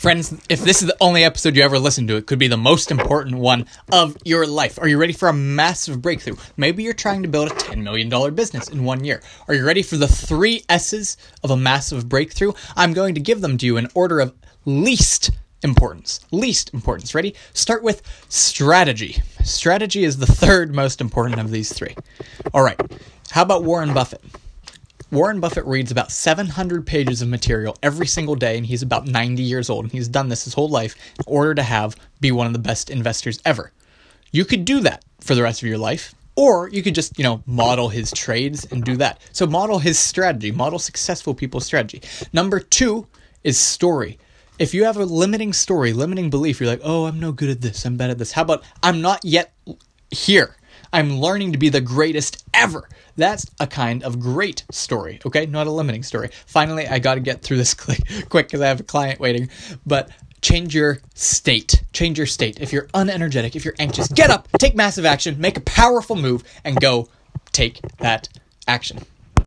Friends, if this is the only episode you ever listen to, it could be the most important one of your life. Are you ready for a massive breakthrough? Maybe you're trying to build a $10 million business in one year. Are you ready for the three S's of a massive breakthrough? I'm going to give them to you in order of least importance. Least importance. Ready? Start with strategy. Strategy is the third most important of these three. All right. How about Warren Buffett? Warren Buffett reads about 700 pages of material every single day, and he's about 90 years old, and he's done this his whole life in order to have be one of the best investors ever. You could do that for the rest of your life, or you could just, you know, model his trades and do that. So model his strategy, model successful people's strategy. Number two is story. If you have a limiting story, limiting belief, you're like, oh, I'm no good at this, I'm bad at this. How about I'm not yet here? I'm learning to be the greatest ever. That's a kind of great story, okay? Not a limiting story. Finally, I got to get through this quick because I have a client waiting. But change your state. Change your state. If you're unenergetic, if you're anxious, get up, take massive action, make a powerful move, and go take that action.